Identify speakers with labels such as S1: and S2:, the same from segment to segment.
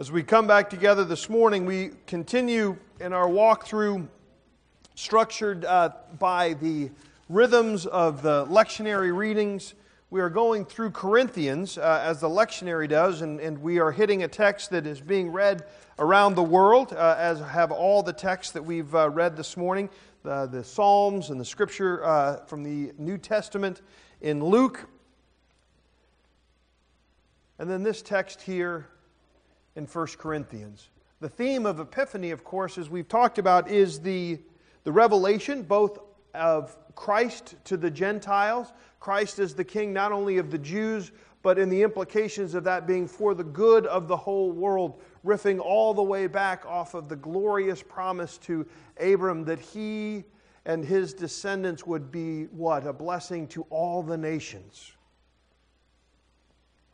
S1: As we come back together this morning, we continue in our walk through, structured uh, by the rhythms of the lectionary readings. We are going through Corinthians uh, as the lectionary does, and, and, we are hitting a text that is being read around the world, uh, as have all the texts that we've uh, read this morning the, the Psalms and the scripture uh, from the New Testament in Luke. And then this text here in 1 Corinthians. The theme of Epiphany, of course, as we've talked about, is the, the revelation both of Christ to the Gentiles. Christ is the king not only of the Jews, but in the implications of that being for the good of the whole world, riffing all the way back off of the glorious promise to Abram that he and his descendants would be what? A blessing to all the nations.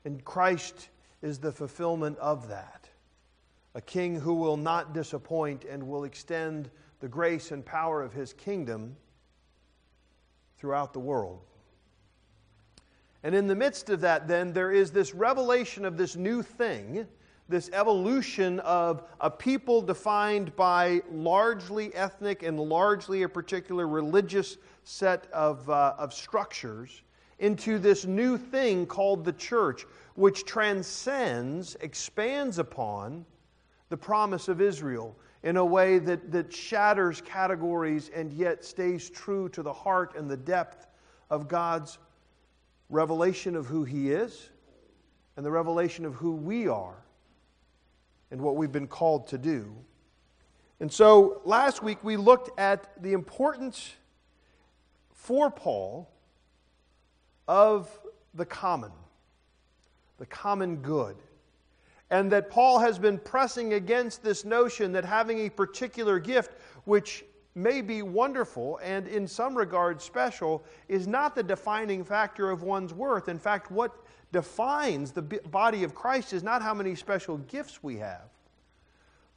S1: And Christ is the fulfillment of that. A king who will not disappoint and will extend the grace and power of his kingdom throughout the world. And in the midst of that, then, there is this revelation of this new thing, this evolution of a people defined by largely ethnic and largely a particular religious set of, uh, of structures into this new thing called the church, which transcends, expands upon the promise of Israel in a way that, that shatters categories and yet stays true to the heart and the depth of God's revelation of who He is and the revelation of who we are and what we've been called to do. And so last week we looked at the importance for Paul of the common the common good. And that Paul has been pressing against this notion that having a particular gift, which may be wonderful and in some regards special, is not the defining factor of one's worth. In fact, what defines the body of Christ is not how many special gifts we have,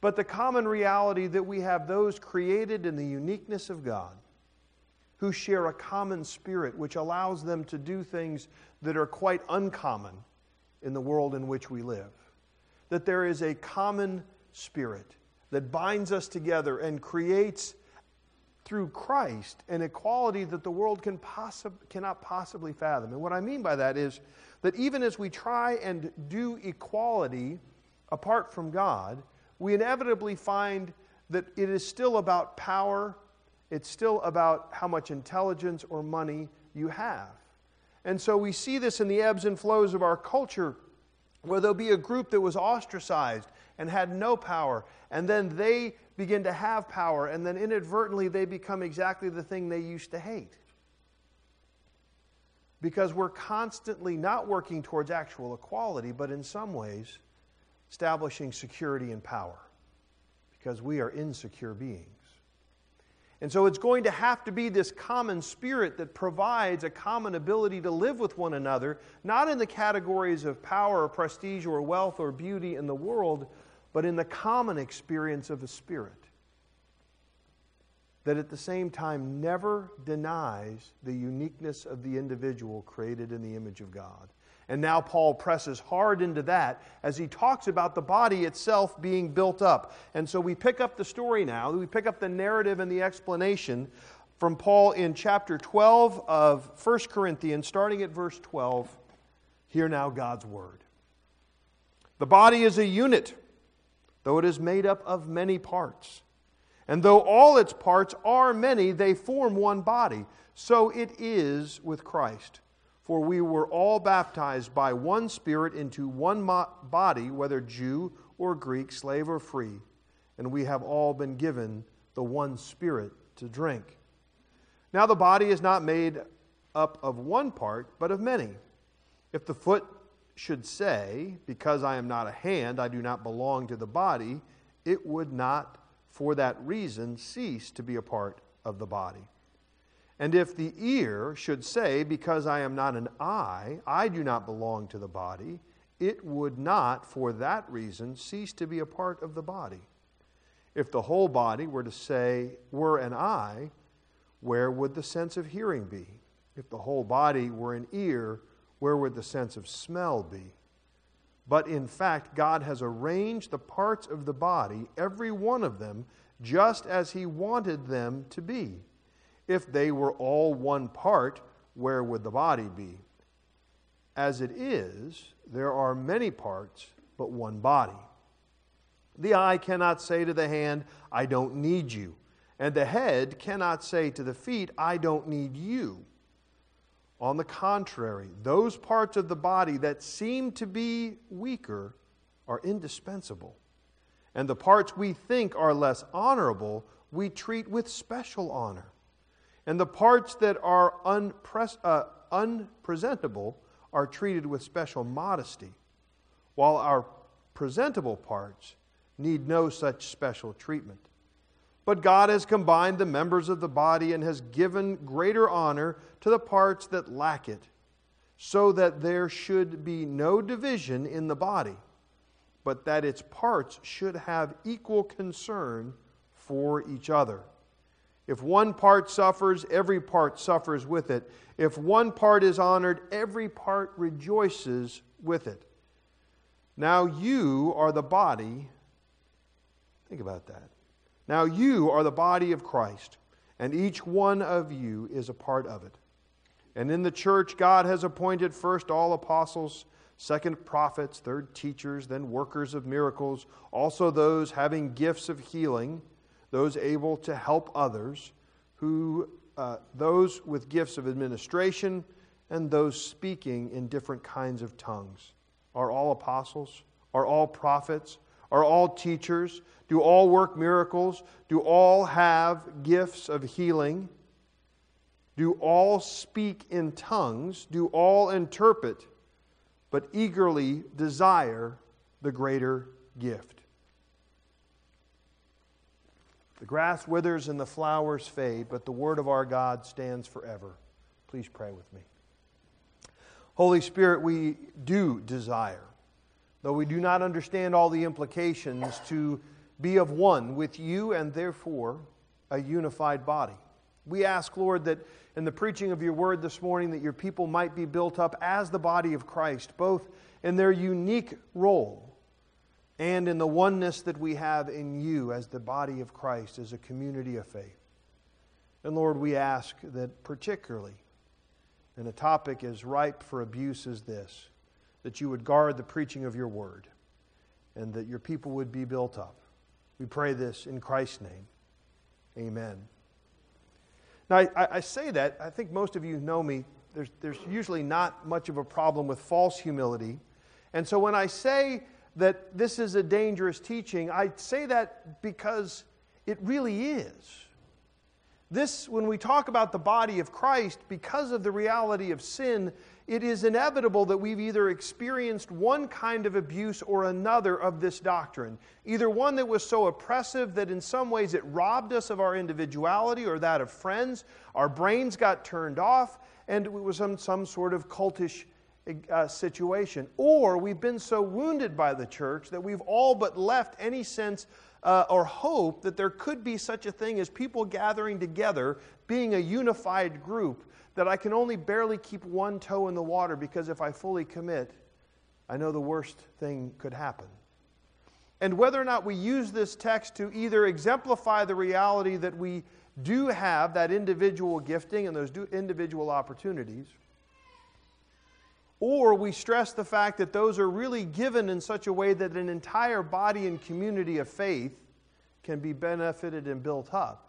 S1: but the common reality that we have those created in the uniqueness of God who share a common spirit which allows them to do things that are quite uncommon in the world in which we live. That there is a common spirit that binds us together and creates through Christ an equality that the world can possi- cannot possibly fathom. And what I mean by that is that even as we try and do equality apart from God, we inevitably find that it is still about power, it's still about how much intelligence or money you have. And so we see this in the ebbs and flows of our culture, where there'll be a group that was ostracized and had no power, and then they begin to have power, and then inadvertently they become exactly the thing they used to hate. Because we're constantly not working towards actual equality, but in some ways establishing security and power, because we are insecure beings. And so it's going to have to be this common spirit that provides a common ability to live with one another, not in the categories of power or prestige or wealth or beauty in the world, but in the common experience of the Spirit. That at the same time never denies the uniqueness of the individual created in the image of God. And now Paul presses hard into that as he talks about the body itself being built up. And so we pick up the story now. We pick up the narrative and the explanation from Paul in chapter 12 of 1 Corinthians, starting at verse 12. Hear now God's word. The body is a unit, though it is made up of many parts. And though all its parts are many, they form one body. So it is with Christ. For we were all baptized by one Spirit into one body, whether Jew or Greek, slave or free, and we have all been given the one Spirit to drink. Now the body is not made up of one part, but of many. If the foot should say, Because I am not a hand, I do not belong to the body, it would not, for that reason, cease to be a part of the body. And if the ear should say, Because I am not an eye, I do not belong to the body, it would not, for that reason, cease to be a part of the body. If the whole body were to say, Were an eye, where would the sense of hearing be? If the whole body were an ear, where would the sense of smell be? but in fact, God has arranged the parts of the body, every one of them, just as He wanted them to be. If they were all one part, where would the body be? As it is, there are many parts, but one body. The eye cannot say to the hand, I don't need you. And the head cannot say to the feet, I don't need you. On the contrary, those parts of the body that seem to be weaker are indispensable. And the parts we think are less honorable, we treat with special honor. And the parts that are unpres- uh, unpresentable are treated with special modesty, while our presentable parts need no such special treatment. But God has combined the members of the body and has given greater honor to the parts that lack it, so that there should be no division in the body, but that its parts should have equal concern for each other. If one part suffers, every part suffers with it. If one part is honored, every part rejoices with it. Now you are the body. Think about that. Now you are the body of Christ, and each one of you is a part of it. And in the church, God has appointed first all apostles, second prophets, third teachers, then workers of miracles, also those having gifts of healing, those able to help others, who, uh, those with gifts of administration, and those speaking in different kinds of tongues. Are all apostles? Are all prophets? Are all teachers? Do all work miracles? Do all have gifts of healing? Do all speak in tongues? Do all interpret? But eagerly desire the greater gift. The grass withers and the flowers fade, but the word of our God stands forever. Please pray with me. Holy Spirit, we do desire, though we do not understand all the implications, to be of one with you and therefore a unified body. We ask, Lord, that in the preaching of your word this morning, that your people might be built up as the body of Christ, both in their unique role and in the oneness that we have in you as the body of Christ, as a community of faith. And Lord, we ask that particularly in a topic as ripe for abuse as this, that you would guard the preaching of your word and that your people would be built up. We pray this in Christ's name. Amen. Now, I, I, say that, I think most of you know me. There's, there's usually not much of a problem with false humility. And so when I say that this is a dangerous teaching, I say that because it really is. This, when we talk about the body of Christ, because of the reality of sin, it is inevitable that we've either experienced one kind of abuse or another of this doctrine. Either one that was so oppressive that in some ways it robbed us of our individuality or that of friends, our brains got turned off, and it was some, some sort of cultish uh, situation. Or we've been so wounded by the church that we've all but left any sense uh, or hope that there could be such a thing as people gathering together, being a unified group that I can only barely keep one toe in the water because if I fully commit, I know the worst thing could happen. And whether or not we use this text to either exemplify the reality that we do have that individual gifting and those individual opportunities, or we stress the fact that those are really given in such a way that an entire body and community of faith can be benefited and built up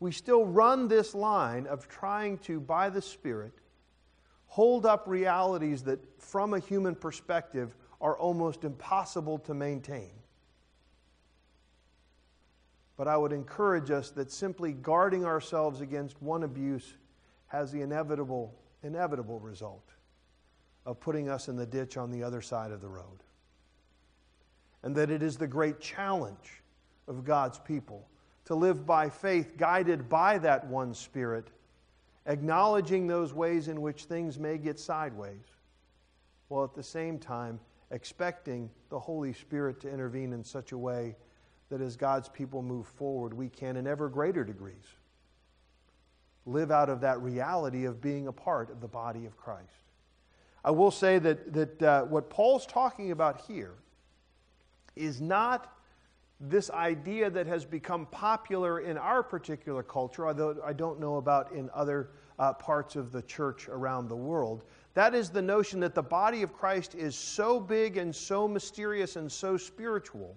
S1: we still run this line of trying to, by the Spirit, hold up realities that, from a human perspective, are almost impossible to maintain. But I would encourage us that simply guarding ourselves against one abuse has the inevitable, inevitable result of putting us in the ditch on the other side of the road. And that it is the great challenge of God's people to live by faith, guided by that one Spirit, acknowledging those ways in which things may get sideways, while at the same time expecting the Holy Spirit to intervene in such a way that as God's people move forward, we can, in ever greater degrees, live out of that reality of being a part of the body of Christ. I will say that, that uh, what Paul's talking about here is not this idea that has become popular in our particular culture, although I don't know about in other uh, parts of the church around the world. That is the notion that the body of Christ is so big and so mysterious and so spiritual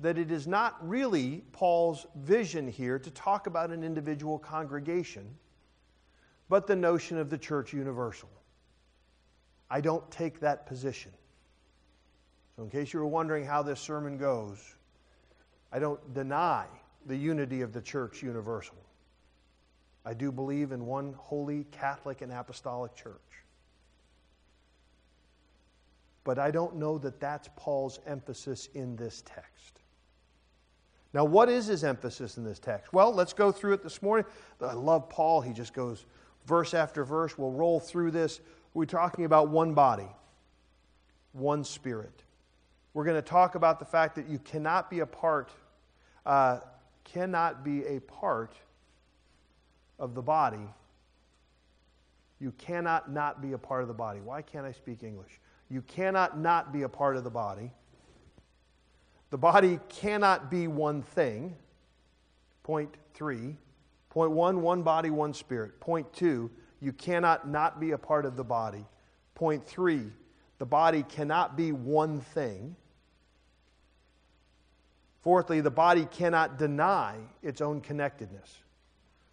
S1: that it is not really Paul's vision here to talk about an individual congregation, but the notion of the church universal. I don't take that position. So, in case you were wondering how this sermon goes, I don't deny the unity of the church universal. I do believe in one holy, Catholic, and apostolic church. But I don't know that that's Paul's emphasis in this text. Now, what is his emphasis in this text? Well, let's go through it this morning. I love Paul. He just goes verse after verse. We'll roll through this. We're talking about one body, one spirit. We're going to talk about the fact that you cannot be a part, uh, cannot be a part of the body. You cannot not be a part of the body. Why can't I speak English? You cannot not be a part of the body. The body cannot be one thing. Point three. Point one, one body, one spirit. Point two, you cannot not be a part of the body. Point three, the body cannot be one thing. Fourthly, the body cannot deny its own connectedness.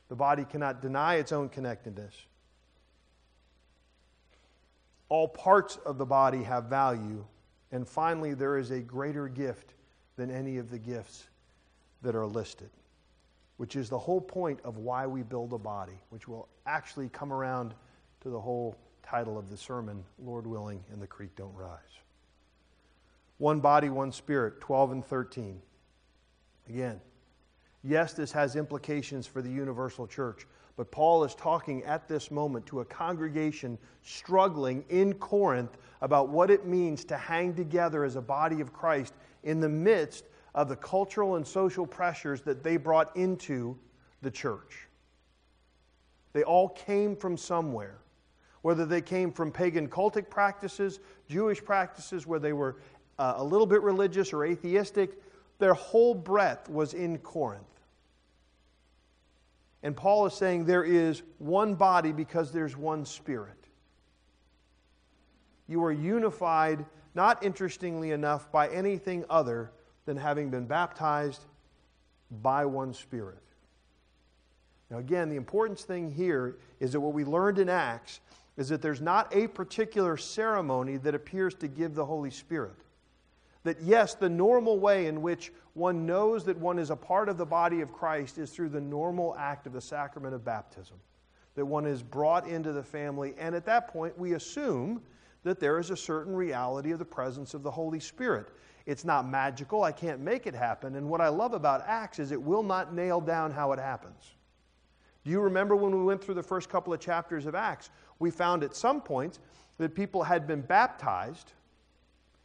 S1: The body cannot deny its own connectedness. All parts of the body have value. And finally, there is a greater gift than any of the gifts that are listed, which is the whole point of why we build a body, which will actually come around to the whole title of the sermon, Lord willing, and the creek don't rise. One body, one spirit, 12 and 13. Again, yes, this has implications for the universal church, but Paul is talking at this moment to a congregation struggling in Corinth about what it means to hang together as a body of Christ in the midst of the cultural and social pressures that they brought into the church. They all came from somewhere. Whether they came from pagan cultic practices, Jewish practices where they were uh, a little bit religious or atheistic, their whole breadth was in Corinth. And Paul is saying there is one body because there's one spirit. You are unified, not interestingly enough, by anything other than having been baptized by one spirit. Now, again, the important thing here is that what we learned in Acts is that there's not a particular ceremony that appears to give the Holy Spirit. That, yes, the normal way in which one knows that one is a part of the body of Christ is through the normal act of the sacrament of baptism. That one is brought into the family, and at that point, we assume that there is a certain reality of the presence of the Holy Spirit. It's not magical, I can't make it happen. And what I love about Acts is it will not nail down how it happens. Do you remember when we went through the first couple of chapters of Acts? We found at some points that people had been baptized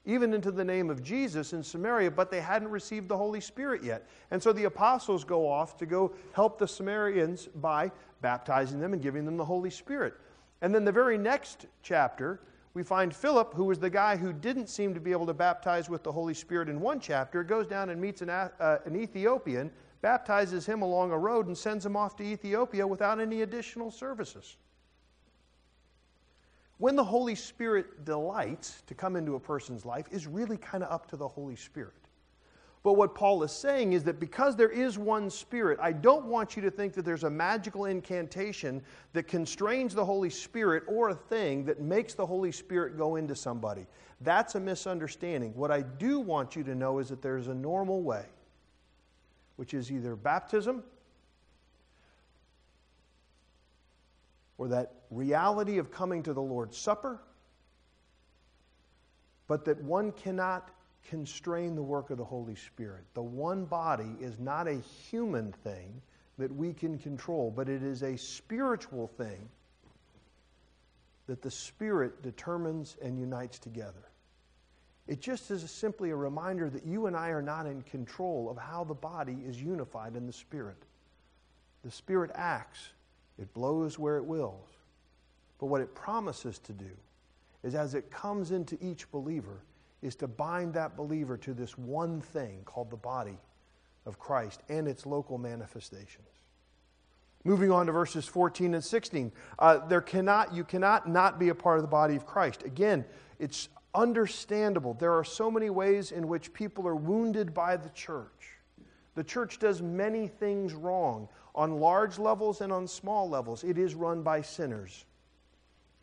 S1: even into the name of Jesus in Samaria, but they hadn't received the Holy Spirit yet. And so the apostles go off to go help the Samaritans by baptizing them and giving them the Holy Spirit. And then the very next chapter, we find Philip, who was the guy who didn't seem to be able to baptize with the Holy Spirit in one chapter, goes down and meets an, uh, an Ethiopian, baptizes him along a road, and sends him off to Ethiopia without any additional services. When the Holy Spirit delights to come into a person's life is really kind of up to the Holy Spirit. But what Paul is saying is that because there is one Spirit, I don't want you to think that there's a magical incantation that constrains the Holy Spirit or a thing that makes the Holy Spirit go into somebody. That's a misunderstanding. What I do want you to know is that there's a normal way, which is either baptism or that reality of coming to the Lord's Supper, but that one cannot constrain the work of the Holy Spirit. The one body is not a human thing that we can control, but it is a spiritual thing that the Spirit determines and unites together. It just is simply a reminder that you and I are not in control of how the body is unified in the Spirit. The Spirit acts, it blows where it wills. But what it promises to do is as it comes into each believer, is to bind that believer to this one thing called the body of Christ and its local manifestations. Moving on to verses 14 and 16. Uh, there cannot, you cannot not be a part of the body of Christ. Again, it's understandable. There are so many ways in which people are wounded by the church. The church does many things wrong on large levels and on small levels. It is run by sinners.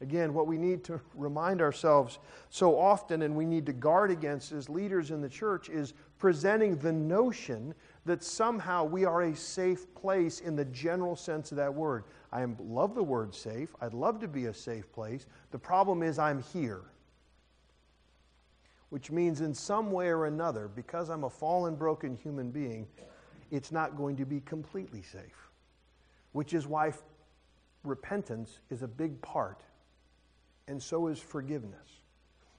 S1: Again, what we need to remind ourselves so often and we need to guard against as leaders in the church is presenting the notion that somehow we are a safe place in the general sense of that word. I love the word safe. I'd love to be a safe place. The problem is I'm here. Which means, in some way or another, because I'm a fallen, broken human being, it's not going to be completely safe. Which is why repentance is a big part and so is forgiveness.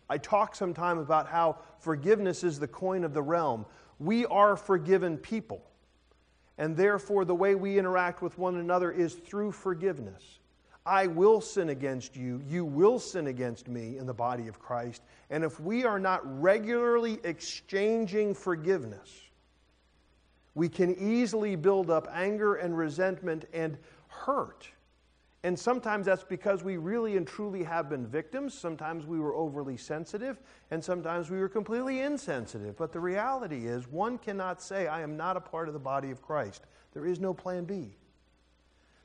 S1: I talk sometime about how forgiveness is the coin of the realm. We are forgiven people, and therefore the way we interact with one another is through forgiveness. I will sin against you, you will sin against me in the body of Christ. And if we are not regularly exchanging forgiveness, we can easily build up anger and resentment and hurt and sometimes that's because we really and truly have been victims. Sometimes we were overly sensitive, and sometimes we were completely insensitive. But the reality is, one cannot say, I am not a part of the body of Christ. There is no plan B.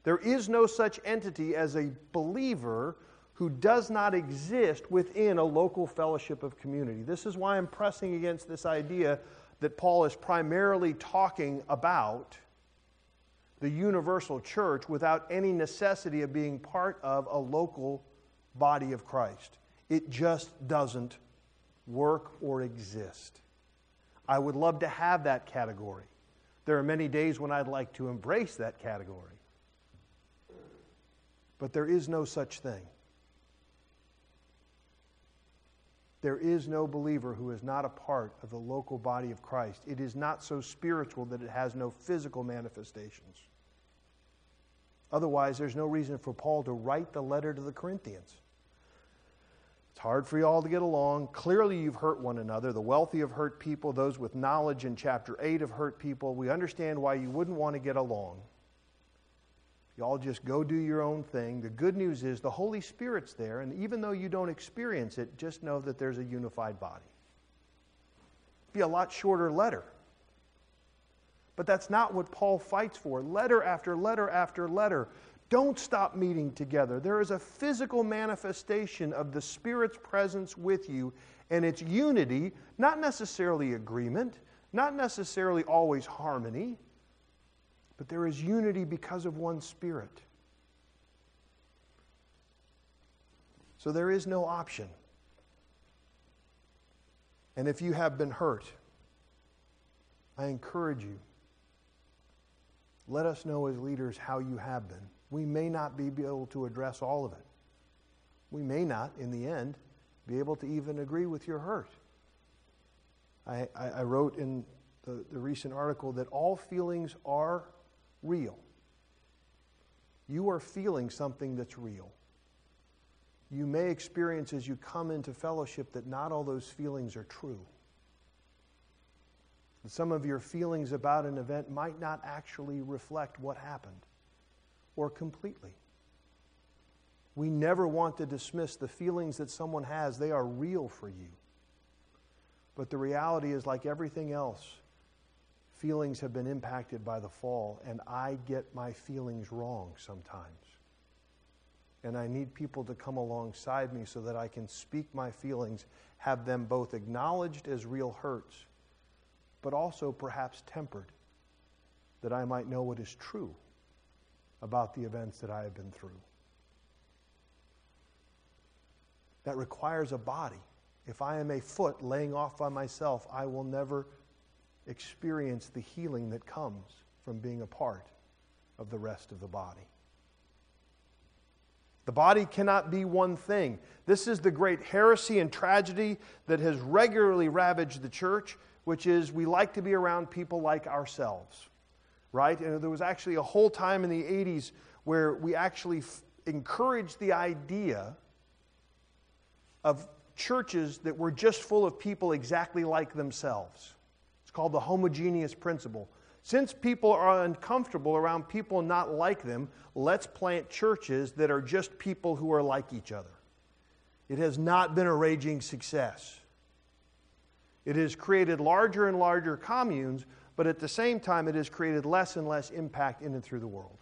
S1: There is no such entity as a believer who does not exist within a local fellowship of community. This is why I'm pressing against this idea that Paul is primarily talking about the universal church without any necessity of being part of a local body of Christ. It just doesn't work or exist. I would love to have that category. There are many days when I'd like to embrace that category. But there is no such thing. There is no believer who is not a part of the local body of Christ. It is not so spiritual that it has no physical manifestations. Otherwise, there's no reason for Paul to write the letter to the Corinthians. It's hard for you all to get along. Clearly, you've hurt one another. The wealthy have hurt people. Those with knowledge in chapter 8 have hurt people. We understand why you wouldn't want to get along. You all just go do your own thing. The good news is the Holy Spirit's there, and even though you don't experience it, just know that there's a unified body. It'd be a lot shorter letter. But that's not what Paul fights for. Letter after letter after letter. Don't stop meeting together. There is a physical manifestation of the Spirit's presence with you, and it's unity, not necessarily agreement, not necessarily always harmony, but there is unity because of one Spirit. So there is no option. And if you have been hurt, I encourage you let us know as leaders how you have been. We may not be able to address all of it. We may not, in the end, be able to even agree with your hurt. I, I, I wrote in the, the recent article that all feelings are real. You are feeling something that's real. You may experience as you come into fellowship that not all those feelings are true. And some of your feelings about an event might not actually reflect what happened or completely. We never want to dismiss the feelings that someone has, they are real for you. But the reality is, like everything else, feelings have been impacted by the fall, and I get my feelings wrong sometimes. And I need people to come alongside me so that I can speak my feelings, have them both acknowledged as real hurts but also perhaps tempered, that I might know what is true about the events that I have been through. That requires a body. If I am a foot laying off by myself, I will never experience the healing that comes from being a part of the rest of the body. The body cannot be one thing. This is the great heresy and tragedy that has regularly ravaged the church which is we like to be around people like ourselves, right? And there was actually a whole time in the 80s where we actually f- encouraged the idea of churches that were just full of people exactly like themselves. It's called the homogeneous principle. Since people are uncomfortable around people not like them, let's plant churches that are just people who are like each other. It has not been a raging success. It has created larger and larger communes, but at the same time, it has created less and less impact in and through the world.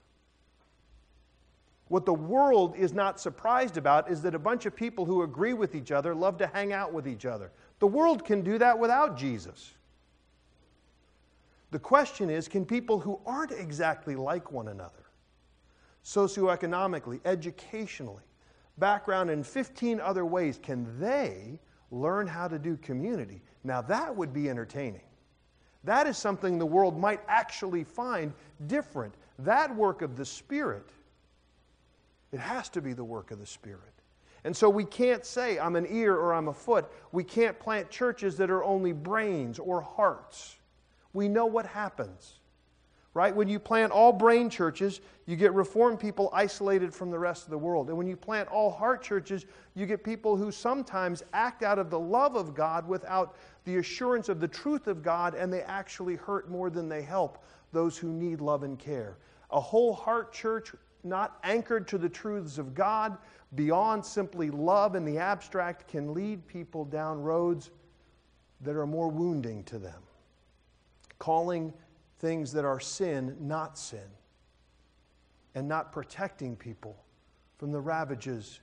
S1: What the world is not surprised about is that a bunch of people who agree with each other love to hang out with each other. The world can do that without Jesus. The question is can people who aren't exactly like one another, socioeconomically, educationally, background in 15 other ways, can they learn how to do community? Now, that would be entertaining. That is something the world might actually find different. That work of the Spirit, it has to be the work of the Spirit. And so we can't say, I'm an ear or I'm a foot. We can't plant churches that are only brains or hearts. We know what happens. Right? When you plant all brain churches, you get reformed people isolated from the rest of the world. And when you plant all heart churches, you get people who sometimes act out of the love of God without the assurance of the truth of God, and they actually hurt more than they help those who need love and care. A whole heart church not anchored to the truths of God, beyond simply love in the abstract, can lead people down roads that are more wounding to them calling things that are sin not sin, and not protecting people from the ravages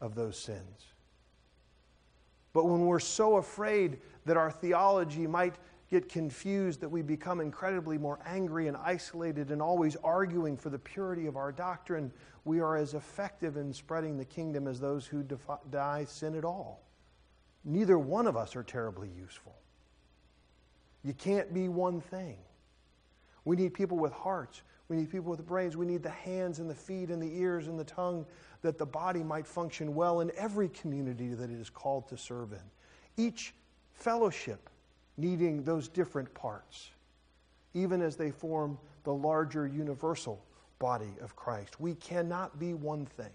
S1: of those sins. But when we're so afraid that our theology might get confused, that we become incredibly more angry and isolated and always arguing for the purity of our doctrine, we are as effective in spreading the kingdom as those who die sin at all. Neither one of us are terribly useful. You can't be one thing. We need people with hearts. We need people with brains. We need the hands and the feet and the ears and the tongue that the body might function well in every community that it is called to serve in. Each fellowship needing those different parts, even as they form the larger universal body of Christ. We cannot be one thing.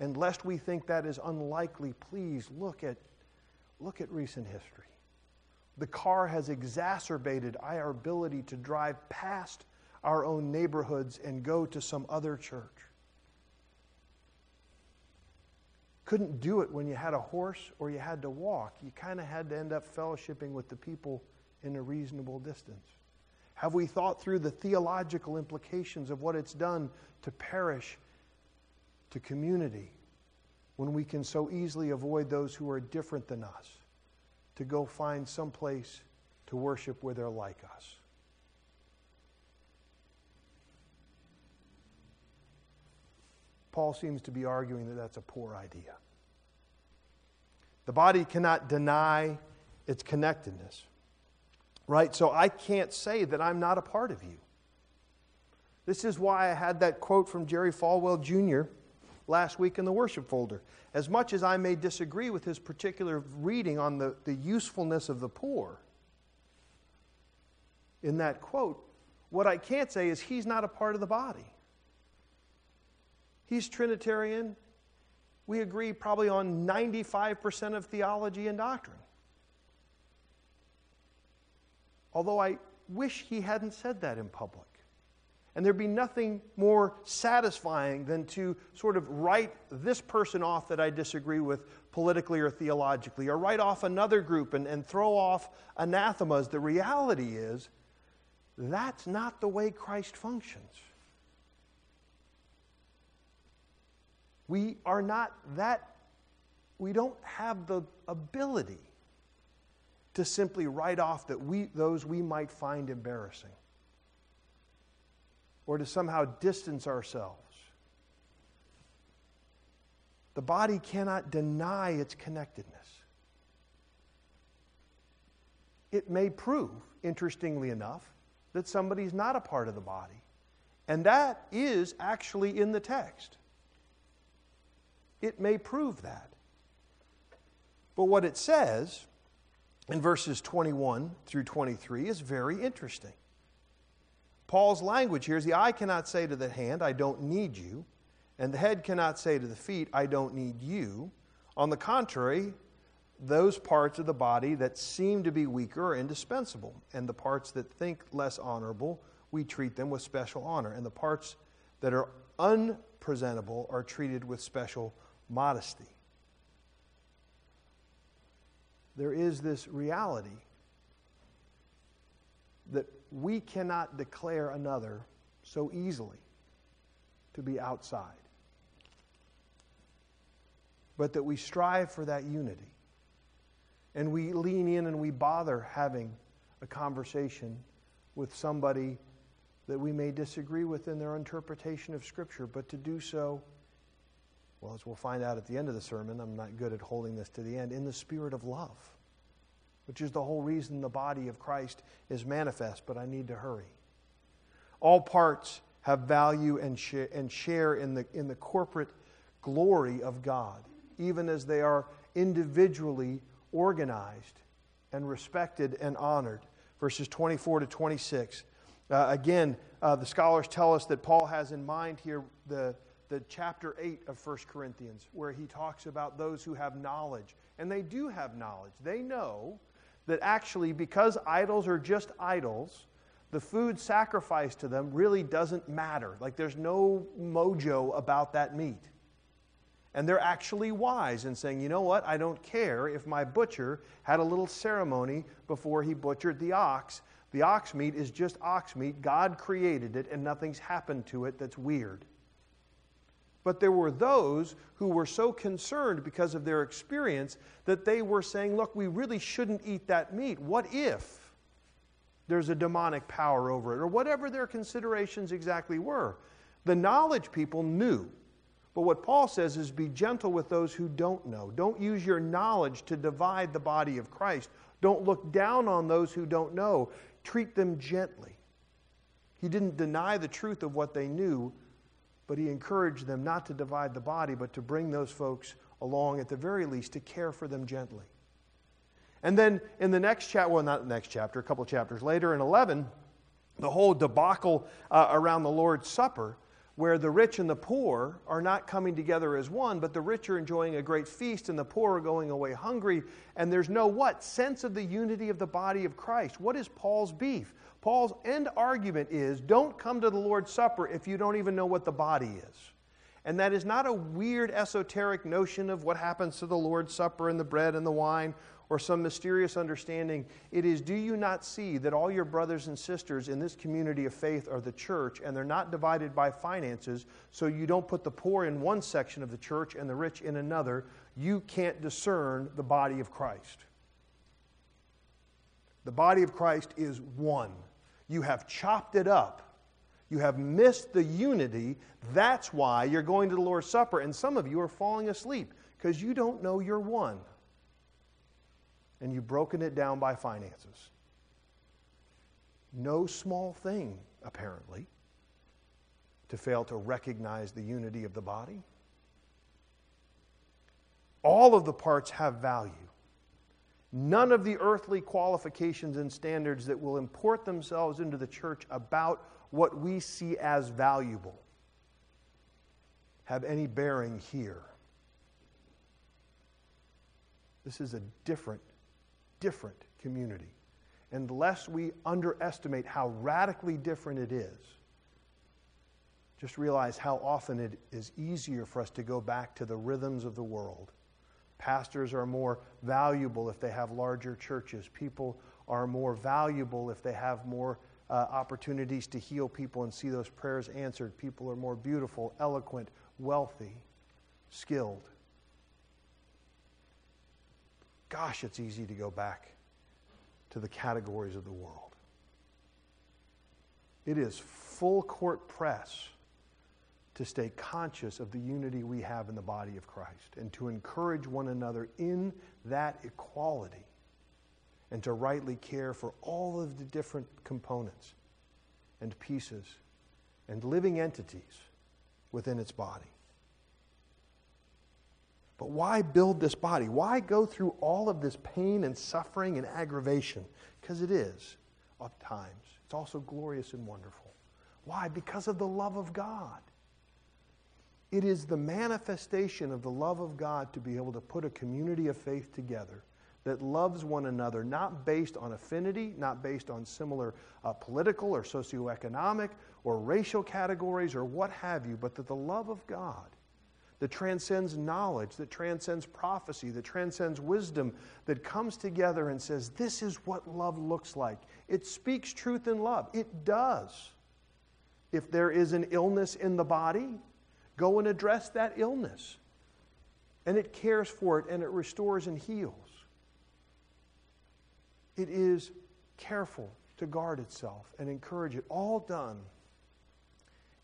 S1: And lest we think that is unlikely, please look at, look at recent history. The car has exacerbated our ability to drive past our own neighborhoods and go to some other church. Couldn't do it when you had a horse or you had to walk. You kind of had to end up fellowshipping with the people in a reasonable distance. Have we thought through the theological implications of what it's done to parish, to community, when we can so easily avoid those who are different than us? To go find some place to worship where they're like us. Paul seems to be arguing that that's a poor idea. The body cannot deny its connectedness, right? So I can't say that I'm not a part of you. This is why I had that quote from Jerry Falwell Jr. last week in the worship folder as much as I may disagree with his particular reading on the, the usefulness of the poor in that quote, what I can't say is he's not a part of the body. He's Trinitarian. We agree probably on 95% of theology and doctrine. Although I wish he hadn't said that in public. And there'd be nothing more satisfying than to sort of write this person off that I disagree with politically or theologically, or write off another group and, and throw off anathemas. The reality is, that's not the way Christ functions. We are not that, we don't have the ability to simply write off that we, those we might find embarrassing or to somehow distance ourselves. The body cannot deny its connectedness. It may prove, interestingly enough, that somebody's not a part of the body. And that is actually in the text. It may prove that. But what it says in verses 21 through 23 is very interesting. Paul's language here is the eye cannot say to the hand, I don't need you, and the head cannot say to the feet, I don't need you. On the contrary, those parts of the body that seem to be weaker are indispensable, and the parts that think less honorable, we treat them with special honor, and the parts that are unpresentable are treated with special modesty. There is this reality that we cannot declare another so easily to be outside, but that we strive for that unity. And we lean in and we bother having a conversation with somebody that we may disagree with in their interpretation of Scripture, but to do so, well, as we'll find out at the end of the sermon, I'm not good at holding this to the end, in the spirit of love which is the whole reason the body of Christ is manifest, but I need to hurry. All parts have value and, share, and share in the, in the corporate glory of God, even as they are individually organized and respected and honored. Verses 24 to 26. Uh, again, uh, the scholars tell us that Paul has in mind here the, the chapter 8 of 1 Corinthians, where he talks about those who have knowledge. And they do have knowledge. They know that actually, because idols are just idols, the food sacrificed to them really doesn't matter. Like there's no mojo about that meat. And they're actually wise in saying, you know what, I don't care if my butcher had a little ceremony before he butchered the ox. The ox meat is just ox meat. God created it, and nothing's happened to it that's weird. But there were those who were so concerned because of their experience that they were saying, look, we really shouldn't eat that meat. What if there's a demonic power over it? Or whatever their considerations exactly were. The knowledge people knew. But what Paul says is be gentle with those who don't know. Don't use your knowledge to divide the body of Christ. Don't look down on those who don't know. Treat them gently. He didn't deny the truth of what they knew, but he encouraged them not to divide the body, but to bring those folks along at the very least to care for them gently. And then in the next chapter, well, not the next chapter, a couple chapters later, in 11, the whole debacle uh, around the Lord's Supper, where the rich and the poor are not coming together as one, but the rich are enjoying a great feast and the poor are going away hungry. And there's no what? Sense of the unity of the body of Christ. What is Paul's beef? Paul's end argument is don't come to the Lord's Supper if you don't even know what the body is. And that is not a weird esoteric notion of what happens to the Lord's Supper and the bread and the wine or some mysterious understanding. It is do you not see that all your brothers and sisters in this community of faith are the church and they're not divided by finances, so you don't put the poor in one section of the church and the rich in another? You can't discern the body of Christ. The body of Christ is one. You have chopped it up. You have missed the unity. That's why you're going to the Lord's Supper. And some of you are falling asleep because you don't know you're one. And you've broken it down by finances. No small thing, apparently, to fail to recognize the unity of the body. All of the parts have value none of the earthly qualifications and standards that will import themselves into the church about what we see as valuable have any bearing here. This is a different, different community. And lest we underestimate how radically different it is, just realize how often it is easier for us to go back to the rhythms of the world Pastors are more valuable if they have larger churches. People are more valuable if they have more uh, opportunities to heal people and see those prayers answered. People are more beautiful, eloquent, wealthy, skilled. Gosh, it's easy to go back to the categories of the world. It is full court press to stay conscious of the unity we have in the body of Christ and to encourage one another in that equality and to rightly care for all of the different components and pieces and living entities within its body. But why build this body? Why go through all of this pain and suffering and aggravation? Because it is, at times. It's also glorious and wonderful. Why? Because of the love of God. It is the manifestation of the love of God to be able to put a community of faith together that loves one another, not based on affinity, not based on similar uh, political or socioeconomic or racial categories or what have you, but that the love of God that transcends knowledge, that transcends prophecy, that transcends wisdom, that comes together and says, This is what love looks like. It speaks truth in love. It does. If there is an illness in the body, go and address that illness. And it cares for it and it restores and heals. It is careful to guard itself and encourage it, all done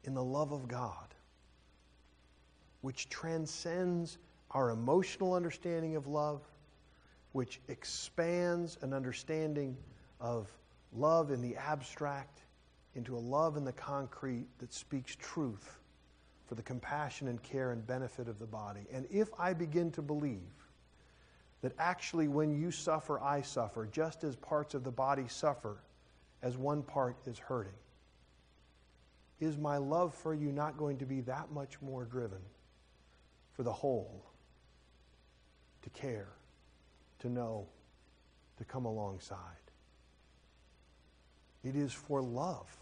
S1: in the love of God, which transcends our emotional understanding of love, which expands an understanding of love in the abstract into a love in the concrete that speaks truth for the compassion and care and benefit of the body. And if I begin to believe that actually when you suffer, I suffer, just as parts of the body suffer as one part is hurting, is my love for you not going to be that much more driven for the whole to care, to know, to come alongside? It is for love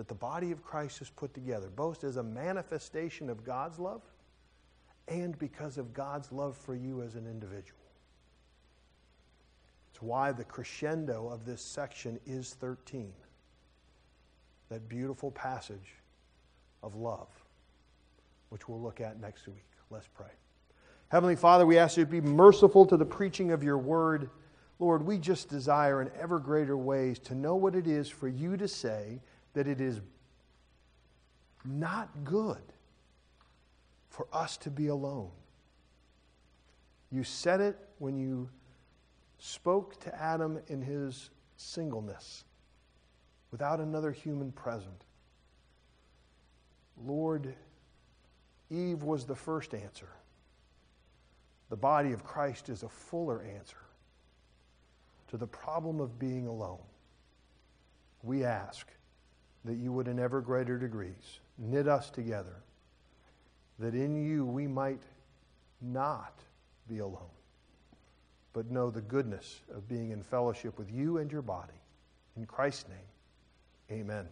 S1: that the body of Christ is put together, both as a manifestation of God's love and because of God's love for you as an individual. It's why the crescendo of this section is 13. That beautiful passage of love, which we'll look at next week. Let's pray. Heavenly Father, we ask you to be merciful to the preaching of your word. Lord, we just desire in ever greater ways to know what it is for you to say that it is not good for us to be alone. You said it when you spoke to Adam in his singleness, without another human present. Lord, Eve was the first answer. The body of Christ is a fuller answer to the problem of being alone. We ask that you would, in ever greater degrees, knit us together that in you we might not be alone, but know the goodness of being in fellowship with you and your body. In Christ's name, amen.